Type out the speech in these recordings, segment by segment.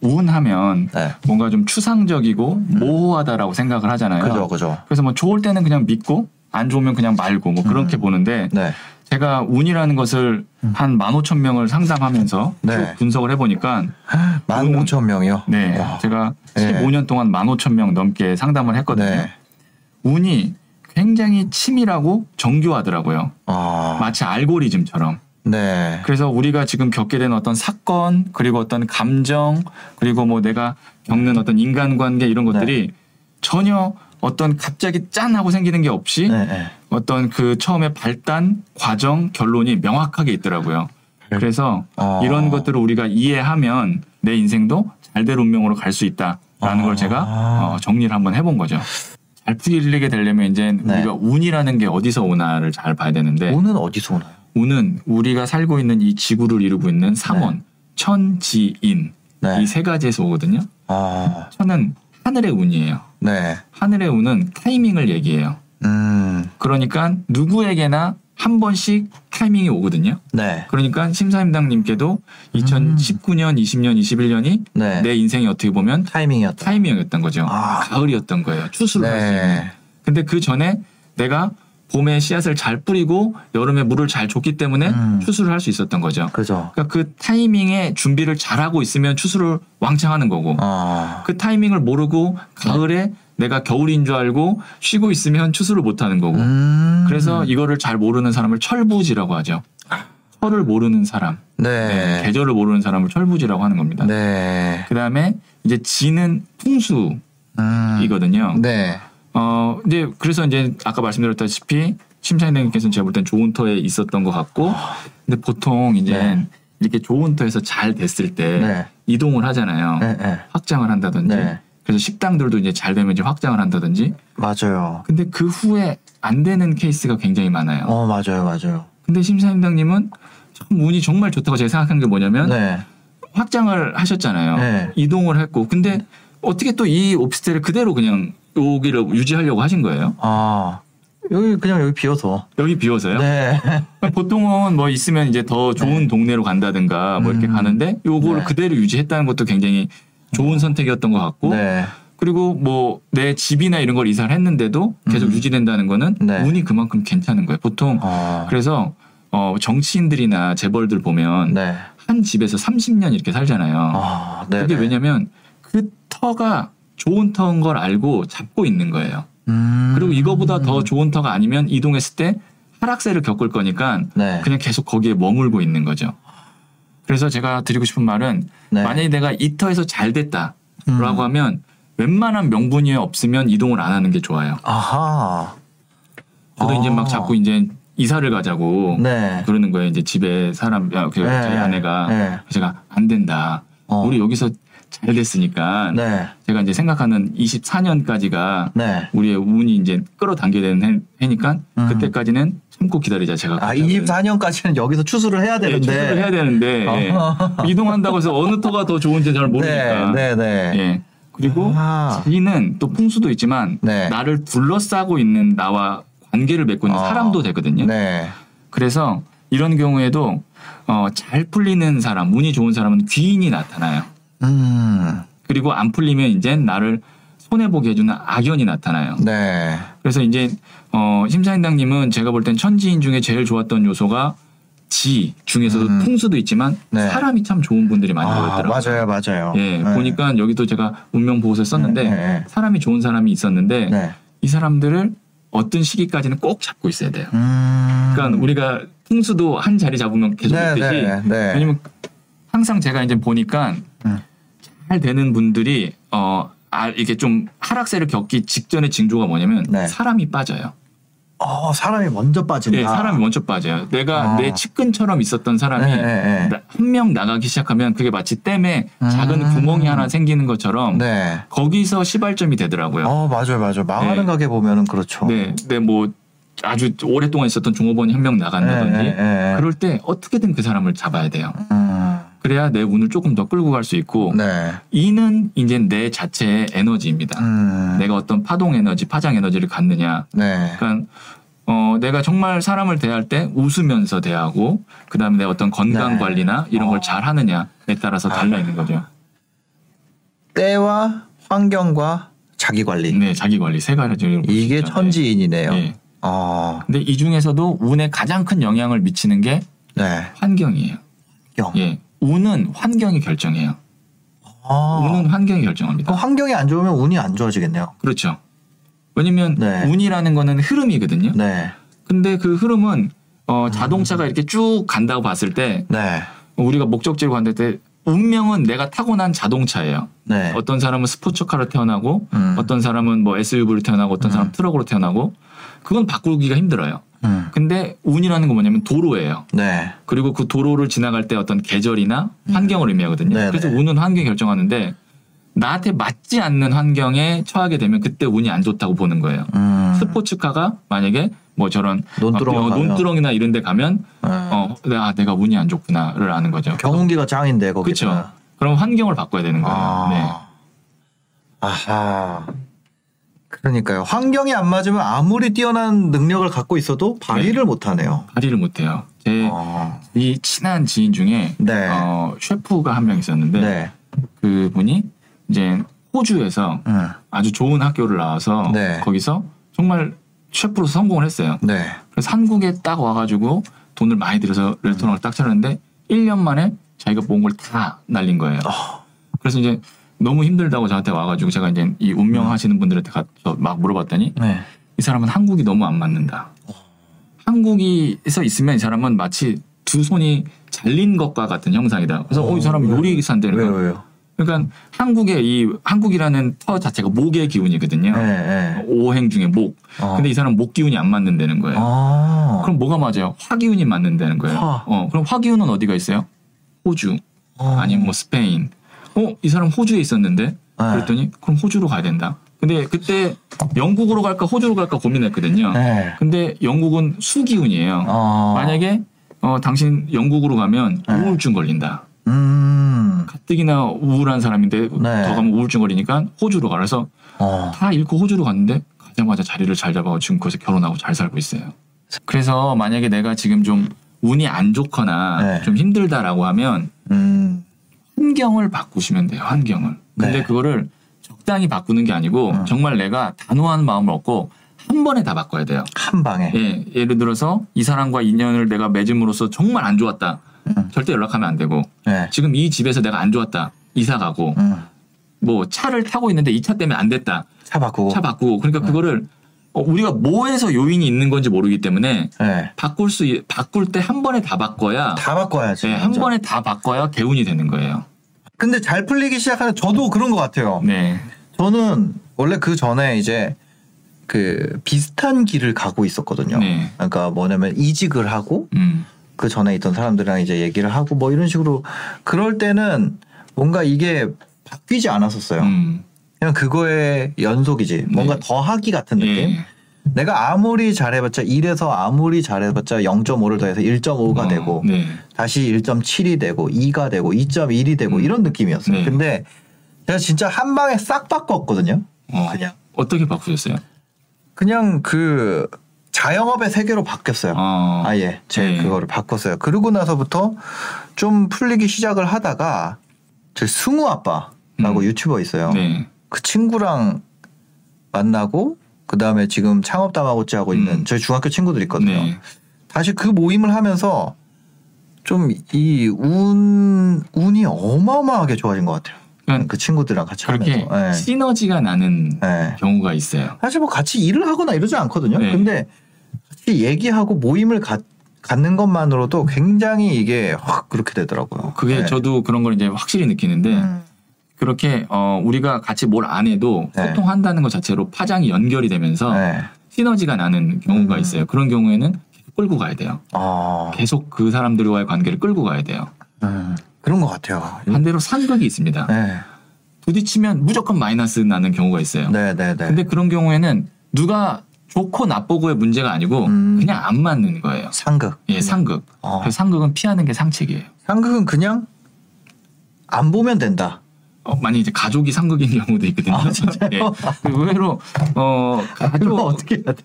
운하면 네. 뭔가 좀 추상적이고 모호하다라고 생각을 하잖아요. 그죠, 그죠. 그래서 뭐 좋을 때는 그냥 믿고 안 좋으면 그냥 말고 뭐 그렇게 보는데 네. 제가 운이라는 것을 한 15,000명을 상담하면서 네. 쭉 분석을 해보니까 만 오천 명이요. 네 와. 제가 네. 15년 동안 15,000명 넘게 상담을 했거든요. 네. 운이 굉장히 치밀하고 정교하더라고요. 아. 마치 알고리즘처럼. 네. 그래서 우리가 지금 겪게 되는 어떤 사건 그리고 어떤 감정 그리고 뭐 내가 겪는 어떤 인간관계 이런 네. 것들이 전혀 어떤 갑자기 짠 하고 생기는 게 없이 네. 네. 어떤 그 처음에 발단 과정 결론이 명확하게 있더라고요. 그래서 어. 이런 것들을 우리가 이해하면 내 인생도 잘될 운명으로 갈 수 있다라는 아. 걸 제가 어, 정리를 한번 해본 거죠. 잘 풀리게 되려면 이제 네. 우리가 운이라는 게 어디서 오나를 잘 봐야 되는데 오는 어디서 오나요? 운은 우리가 살고 있는 이 지구를 이루고 있는 삼원, 천지인 네. 이세 가지에서 오거든요. 아. 천은 하늘의 운이에요. 네. 하늘의 운은 타이밍을 얘기해요. 음. 그러니까 누구에게나 한 번씩 타이밍이 오거든요. 네. 그러니까 심사임당님께도 2019년, 20년, 21년이 네. 내 인생이 어떻게 보면 타이밍이었다. 타이밍이었던 거죠. 아. 가을이었던 거예요. 추수를 할수 있는. 네. 근데 그 전에 내가 봄에 씨앗을 잘 뿌리고 여름에 물을 잘 줬기 때문에 음. 추수를 할 수 있었던 거죠. 그죠. 그러니까 그 타이밍에 준비를 잘 하고 있으면 추수를 왕창 하는 거고 아. 그 타이밍을 모르고 가을에 내가 겨울인 줄 알고 쉬고 있으면 추수를 못 하는 거고 음. 그래서 이거를 잘 모르는 사람을 철부지라고 하죠. 철을 모르는 사람, 네, 네. 계절을 모르는 사람을 철부지라고 하는 겁니다. 네. 그 다음에 이제 지는 풍수이거든요. 음. 네. 어, 이제 그래서 이제 아까 말씀드렸다시피 심사위원님께서는 제가 볼 땐 좋은 터에 있었던 것 같고, 근데 보통 이제 네. 이렇게 좋은 터에서 잘 됐을 때 네. 이동을 하잖아요. 네. 네. 확장을 한다든지. 네. 그래서 식당들도 이제 잘 되면 이제 확장을 한다든지. 맞아요. 근데 그 후에 안 되는 케이스가 굉장히 많아요. 어, 맞아요. 맞아요. 근데 심사위원님은 참 운이 정말 좋다고 제가 생각한 게 뭐냐면 네. 확장을 하셨잖아요. 네. 이동을 했고, 근데 어떻게 또이 오피스텔을 그대로 그냥 여기를 유지하려고 하신 거예요? 아. 여기 그냥 여기 비어서. 여기 비워서요? 네. 보통은 뭐 있으면 이제 더 좋은 네. 동네로 간다든가 뭐 이렇게 음. 가는데 요거를 네. 그대로 유지했다는 것도 굉장히 좋은 선택이었던 것 같고 네. 그리고 뭐 내 집이나 이런 걸 이사를 했는데도 계속 음. 유지된다는 거는 네. 운이 그만큼 괜찮은 거예요. 보통 아. 그래서 어 정치인들이나 재벌들 보면 네. 한 집에서 30년 이렇게 살잖아요. 아, 네. 그게 왜냐면 그 터가 좋은 터인 걸 알고 잡고 있는 거예요. 음. 그리고 이거보다 더 좋은 터가 아니면 이동했을 때 하락세를 겪을 거니까 네. 그냥 계속 거기에 머물고 있는 거죠. 그래서 제가 드리고 싶은 말은 네. 만약에 내가 이 터에서 잘 됐다라고 음. 하면 웬만한 명분이 없으면 이동을 안 하는 게 좋아요. 아하. 저도 아. 이제 막 자꾸 이제 이사를 가자고 네. 그러는 거예요. 이제 집에 사람, 야, 그 네. 저희 아내가 네. 제가 안 된다. 어. 우리 여기서 잘 됐으니까 네. 제가 이제 생각하는 24년까지가 네. 우리의 운이 이제 끌어당겨야 되는 해, 해니까 음. 그때까지는 참고 기다리자 제가 아, 그러거든요. 24년까지는 여기서 추수를 해야 예, 되는데. 추수를 해야 되는데 예. 이동한다고 해서 어느 터가 더 좋은지 잘 모르니까 네, 네, 네. 예. 그리고 아. 지는 또 풍수도 있지만 네. 나를 둘러싸고 있는 나와 관계를 맺고 있는 아. 사람도 되거든요. 네. 그래서 이런 경우에도 어, 잘 풀리는 사람, 운이 좋은 사람은 귀인이 나타나요. 음. 그리고 안 풀리면 이제 나를 손해 보게 해주는 악연이 나타나요. 네. 그래서 이제 어, 심사인당님은 제가 볼 땐 천지인 중에 제일 좋았던 요소가 지 중에서도 음. 풍수도 있지만 네. 사람이 참 좋은 분들이 많이 아, 보였더라고요. 맞아요, 맞아요. 예, 네. 보니까 여기도 제가 운명 보고서 썼는데 네, 네. 사람이 좋은 사람이 있었는데 네. 이 사람들을 어떤 시기까지는 꼭 잡고 있어야 돼요. 음. 그러니까 우리가 풍수도 한 자리 잡으면 계속 네, 있듯이 네, 네. 왜냐면 항상 제가 이제 보니까 음. 잘 되는 분들이 어 아, 이게 좀 하락세를 겪기 직전의 징조가 뭐냐면 네. 사람이 빠져요. 어, 사람이 먼저 빠진다. 네, 사람이 먼저 빠져요. 내가 아. 내 측근처럼 있었던 사람이 네, 네, 네. 한명 나가기 시작하면 그게 마치 댐에 작은 음. 구멍이 하나 생기는 것처럼 네. 거기서 시발점이 되더라고요. 어, 맞아요, 맞아요. 망하는 네. 가게 보면은 그렇죠. 네, 네, 뭐 아주 오랫동안 있었던 종업원이 한 명 나간다든지. 그럴 때 어떻게든 그 사람을 잡아야 돼요. 음, 그래야 내 운을 조금 더 끌고 갈 수 있고 네. 이는 이제 내 자체의 에너지입니다. 음, 내가 어떤 파동 에너지, 파장 에너지를 갖느냐. 네. 그러니까 어, 내가 정말 사람을 대할 때 웃으면서 대하고 그다음에 내 어떤 건강 네. 관리나 이런 걸 어. 잘 하느냐에 따라서 달라 있는 거죠. 때와 환경과 자기 관리. 네, 자기 관리 세 가지를 볼수 이게 있죠. 천지인이네요. 네. 어, 근데 이 중에서도 운에 가장 큰 영향을 미치는 게 네. 환경이에요. 경. 예. 운은 환경이 결정해요. 아, 운은 환경이 결정합니다. 그럼 환경이 안 좋으면 운이 안 좋아지겠네요. 그렇죠. 왜냐면 네. 운이라는 거는 흐름이거든요. 네. 근데 그 흐름은 어, 자동차가 이렇게 쭉 간다고 봤을 때 네. 우리가 목적지로 갔을 때 운명은 내가 타고난 자동차예요. 네. 어떤 사람은 스포츠카로 태어나고 음. 어떤 사람은 뭐 SUV로 태어나고 어떤 사람은 트럭으로 태어나고 그건 바꾸기가 힘들어요. 음. 근데 운이라는 건 뭐냐면 도로예요. 네. 그리고 그 도로를 지나갈 때 어떤 계절이나 환경을 의미하거든요. 네네. 그래서 운은 환경이 결정하는데 나한테 맞지 않는 환경에 처하게 되면 그때 운이 안 좋다고 보는 거예요. 음. 스포츠카가 만약에 뭐 저런 논두렁 어, 가면. 논두렁이나 이런 데 가면 네. 어, 아, 내가 운이 안 좋구나를 아는 거죠. 경운기가 짱인데 거기. 그렇죠. 그럼 환경을 바꿔야 되는 거예요. 아. 네. 아하. 그러니까요. 환경이 안 맞으면 아무리 뛰어난 능력을 갖고 있어도 발휘를 못 하네요. 발휘를 못 해요. 제 어. 이 친한 지인 중에 네. 어, 셰프가 한 명 있었는데 네. 그분이 이제 호주에서 음. 아주 좋은 학교를 나와서 네. 거기서 정말 셰프로 성공을 했어요. 네. 그래서 한국에 딱 와가지고 돈을 많이 들여서 레스토랑을 딱 차렸는데 1년 만에 자기가 모은 걸 다 날린 거예요. 어. 그래서 이제 너무 힘들다고 저한테 와가지고 제가 이제 이 운명하시는 분들한테 가서 막 물어봤더니 네. 이 사람은 한국이 너무 안 맞는다. 한국에서 있으면 이 사람은 마치 두 손이 잘린 것과 같은 형상이다. 그래서 어, 이 사람 왜요? 요리사인데 왜요, 그러니까, 왜요? 그러니까 한국의 이 한국이라는 터 자체가 목의 기운이거든요. 네, 네. 오행 중에 목. 어. 근데 이 사람 목 기운이 안 맞는다는 거예요. 아. 그럼 뭐가 맞아요? 화 기운이 맞는다는 거예요. 화. 어, 그럼 화 기운은 어디가 있어요? 호주 어. 아니면 뭐 스페인. 어, 이 사람 호주에 있었는데 네. 그랬더니 그럼 호주로 가야 된다. 근데 그때 영국으로 갈까 호주로 갈까 고민했거든요. 네. 근데 영국은 수 기운이에요. 어. 만약에 어, 당신 영국으로 가면 네. 우울증 걸린다. 음. 가뜩이나 우울한 사람인데 네. 더 가면 우울증 걸리니까 호주로 가서 어. 다 잃고 호주로 갔는데 가자마자 자리를 잘 잡아서 지금 거기서 결혼하고 잘 살고 있어요. 그래서 만약에 내가 지금 좀 운이 안 좋거나 네. 좀 힘들다라고 하면 음. 환경을 바꾸시면 돼요. 환경을. 근데 네. 그거를 적당히 바꾸는 게 아니고 음. 정말 내가 단호한 마음을 얻고 한 번에 다 바꿔야 돼요. 한 방에. 예, 예를 들어서 이 사람과 인연을 내가 맺음으로써 정말 안 좋았다. 음. 절대 연락하면 안 되고 네. 지금 이 집에서 내가 안 좋았다. 이사 가고 음. 뭐 차를 타고 있는데 이 차 때문에 안 됐다. 차 바꾸고. 차 바꾸고 네. 그러니까 그거를 어, 우리가 뭐에서 요인이 있는 건지 모르기 때문에 네. 바꿀 수 있- 바꿀 때 한 번에 다 바꿔야 다 바꿔야지. 네, 한 완전. 번에 다 바꿔야 개운이 되는 거예요. 근데 잘 풀리기 시작하는 저도 그런 것 같아요. 네. 저는 원래 그 전에 이제 그 비슷한 길을 가고 있었거든요. 네. 그러니까 뭐냐면 이직을 하고 음. 그 전에 있던 사람들이랑 이제 얘기를 하고 뭐 이런 식으로 그럴 때는 뭔가 이게 바뀌지 않았었어요. 음. 그냥 그거의 연속이지. 뭔가 네. 더 하기 같은 느낌. 예. 내가 아무리 잘해봤자 1에서 아무리 잘해봤자 0.5를 더해서 1.5가 어, 되고 네. 다시 1.7이 되고 2가 되고 2.1이 되고 음. 이런 느낌이었어요. 네. 근데 제가 진짜 한 방에 싹 바꿨거든요. 어, 그냥 어떻게 바꾸셨어요? 그냥 그 자영업의 세계로 바뀌었어요. 어. 아예 제 네. 그거를 바꿨어요. 그러고 나서부터 좀 풀리기 시작을 하다가 제 승우 아빠라고 음. 유튜버 있어요. 네. 그 친구랑 만나고 그 다음에 지금 창업 다마고치 하고 있는 음. 저희 중학교 친구들 있거든요. 네. 다시 그 모임을 하면서 좀 이 운 운이 어마어마하게 좋아진 것 같아요. 그러니까 그 친구들이랑 같이 그렇게 하면서. 네. 시너지가 나는 네. 경우가 있어요. 사실 뭐 같이 일을 하거나 이러지 않거든요. 네. 근데 같이 얘기하고 모임을 갖, 갖는 것만으로도 굉장히 이게 확 그렇게 되더라고요. 그게 네. 저도 그런 걸 이제 확실히 느끼는데 음. 그렇게 어 우리가 같이 뭘 안 해도 네. 소통한다는 것 자체로 파장이 연결이 되면서 네. 시너지가 나는 경우가 음. 있어요. 그런 경우에는 끌고 가야 돼요. 어, 계속 그 사람들과의 관계를 끌고 가야 돼요. 음, 그런 것 같아요. 반대로 상극이 있습니다. 네, 부딪히면 무조건 마이너스 나는 경우가 있어요. 네, 네, 네. 근데 그런 경우에는 누가 좋고 나쁘고의 문제가 아니고 음. 그냥 안 맞는 거예요. 상극. 예, 상극. 어. 그래서 상극은 피하는 게 상책이에요. 상극은 그냥 안 보면 된다. 어, 만약 이제 가족이 상극인 경우도 있거든요. 아? 예. 의외로 어 그럼 가족?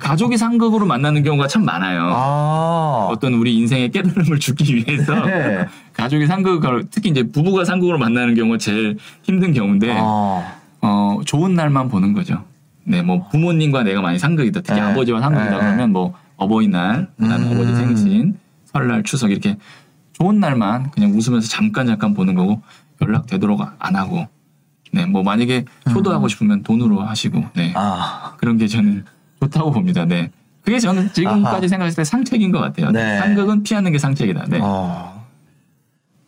가족이 상극으로 만나는 경우가 참 많아요. 아, 어떤 우리 인생의 깨달음을 주기 위해서 네. 가족이 상극을 특히 이제 부부가 상극으로 만나는 경우가 제일 힘든 경우인데 어, 어 좋은 날만 보는 거죠. 네, 뭐 부모님과 내가 많이 상극이다. 특히 네. 아버지와 상극이다 네. 그러면 뭐 어버이날, 그다음에 음. 아버지 생신, 설날, 추석 이렇게 좋은 날만 그냥 웃으면서 잠깐 잠깐 보는 거고 연락 되도록 안 하고 네, 뭐 만약에 효도하고 싶으면 돈으로 하시고 네. 음. 아, 그런 게 저는 좋다고 봅니다. 네. 그게 저는 지금까지 아하. 생각했을 때 상책인 것 같아요. 네. 상극은 피하는 게 상책이다. 네. 어.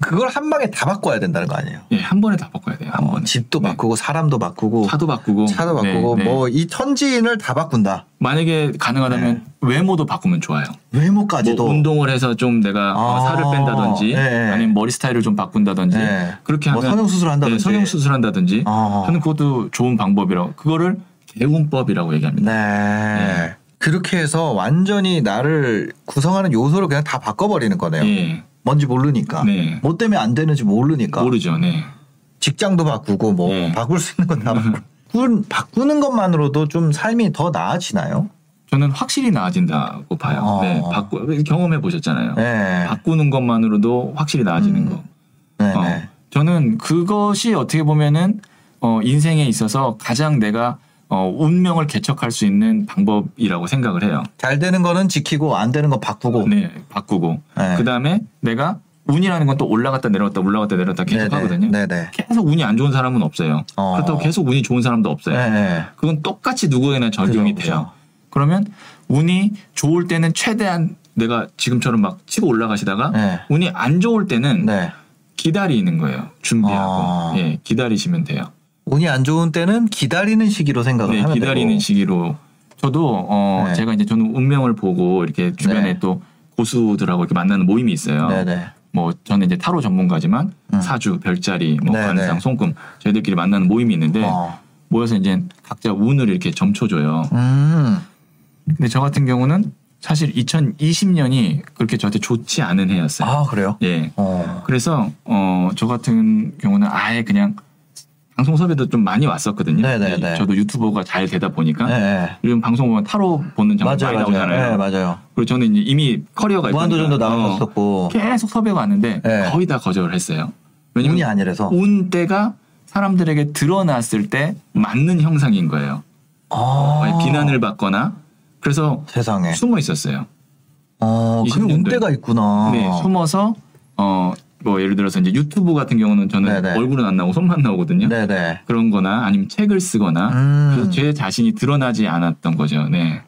그걸 한 방에 다 바꿔야 된다는 거 아니에요? 예, 한 번에 다 바꿔야 돼요. 한 어, 번에. 집도 네. 바꾸고 사람도 바꾸고 차도 바꾸고 차도 바꾸고 네, 네. 뭐 이 천지인을 다 바꾼다. 만약에 가능하다면 외모도 바꾸면 좋아요. 외모까지도. 뭐 운동을 해서 좀 내가 어, 아. 살을 뺀다든지 네. 아니면 머리 스타일을 좀 바꾼다든지 네. 그렇게 뭐 하면 성형 수술 한다든지. 네, 성형 수술 한다든지 아. 저는 그것도 좋은 방법이라고 그거를 개운법이라고 얘기합니다. 네. 그렇게 해서 완전히 나를 구성하는 요소를 그냥 다 바꿔버리는 거네요. 예. 뭔지 모르니까. 네. 뭐 때문에 안 되는지 모르니까. 모르죠. 네. 직장도 바꾸고 뭐 네. 바꿀 수 있는 건 다 바꾸는, 바꾸는 것만으로도 좀 삶이 더 나아지나요? 저는 확실히 나아진다고 봐요. 어. 네. 바꾸 경험해 보셨잖아요. 네. 바꾸는 것만으로도 확실히 나아지는 음. 거. 네. 어, 네. 저는 그것이 어떻게 보면은 어, 인생에 있어서 가장 내가 어, 운명을 개척할 수 있는 방법이라고 생각을 해요. 잘 되는 거는 지키고 안 되는 거 바꾸고. 네, 바꾸고. 네. 그 다음에 내가 운이라는 건 또 올라갔다 내려갔다 올라갔다 내려갔다 계속 네네. 하거든요. 네네. 계속 운이 안 좋은 사람은 없어요. 어. 그렇다고 계속 운이 좋은 사람도 없어요. 네. 그건 똑같이 누구에나 적용이 그죠, 돼요. 그러면 운이 좋을 때는 최대한 내가 지금처럼 막 치고 올라가시다가 네. 운이 안 좋을 때는 네. 기다리는 거예요. 준비하고. 아. 예, 기다리시면 돼요. 운이 안 좋은 때는 기다리는 시기로 생각을 네, 하면 기다리는 되고. 시기로. 저도 어 네. 제가 이제 저는 운명을 보고 이렇게 주변에 네. 또 고수들하고 이렇게 만나는 모임이 있어요. 네네. 뭐 저는 이제 타로 전문가지만 음. 사주, 별자리, 뭐 네, 관상, 네. 손금 저희들끼리 만나는 모임이 있는데 어. 모여서 이제 각자 운을 이렇게 점쳐줘요. 음. 근데 저 같은 경우는 사실 2020년이 그렇게 저한테 좋지 않은 해였어요. 아 그래요? 예. 어. 그래서 어저 같은 경우는 아예 그냥 방송 섭외도 좀 많이 왔었거든요. 네네네. 예, 저도 유튜버가 잘 되다 보니까 네. 네. 요즘 방송 보면 타로 보는 장면 많이. 나오잖아요. 네, 맞아요. 그리고 저는 이제 이미 커리어가 무한도전도 어, 나왔었고 계속 섭외가 왔는데 네. 거의 다 거절을 했어요. 운이 왜냐면 아니라서. 운 때가 사람들에게 드러났을 때 맞는 형상인 거예요. 아. 비난을 받거나 그래서 세상에. 숨어 있었어요. 어, 그 20년도에. 운대가 있구나. 네, 숨어서 어 뭐 예를 들어서 이제 유튜브 같은 경우는 저는 네네. 얼굴은 안 나오고 손만 나오거든요. 네네. 그런 거나 아니면 책을 쓰거나 음. 그래서 제 자신이 드러나지 않았던 거죠. 네.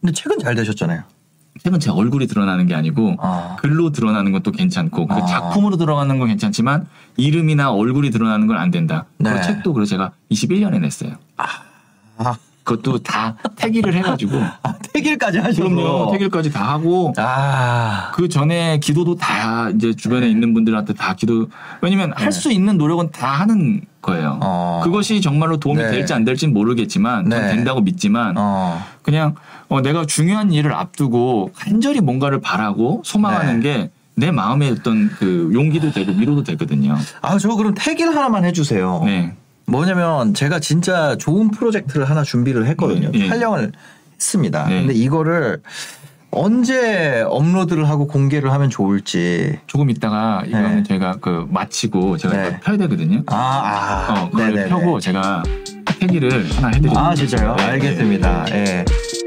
근데 최근 잘 되셨잖아요. 책은 제 얼굴이 드러나는 게 아니고 아. 글로 드러나는 것도 괜찮고 그 아. 작품으로 들어가는 건 괜찮지만 이름이나 얼굴이 드러나는 건 안 된다. 네. 그 책도 그래서 제가 21년에 냈어요. 아. 그것도 다 태기를 해가지고 아, 태길까지. 그럼요 태길까지 다 하고 아. 그 전에 기도도 다 이제 주변에 네. 있는 분들한테 다 기도 왜냐면 할수 있는 노력은 다 하는 거예요. 어. 그것이 정말로 도움이 네. 될지 안 될지는 모르겠지만 전 네. 된다고 믿지만 어. 그냥 어, 내가 중요한 일을 앞두고 간절히 뭔가를 바라고 소망하는 네. 게내 마음에 어떤 그 용기도 되고 위로도 되거든요. 아, 저 그럼 태길 하나만 해주세요. 네. 뭐냐면 제가 진짜 좋은 프로젝트를 하나 준비를 했거든요. 네, 예. 촬영을 했습니다. 네. 근데 이거를 언제 업로드를 하고 공개를 하면 좋을지. 조금 있다가 이거는 네. 제가 그 마치고 제가 네. 펴야 되거든요. 아, 아. 어, 그걸 네네네. 펴고 제가 태기를 하나 해드릴게요. 아, 진짜요? 네, 알겠습니다. 네, 네. 예.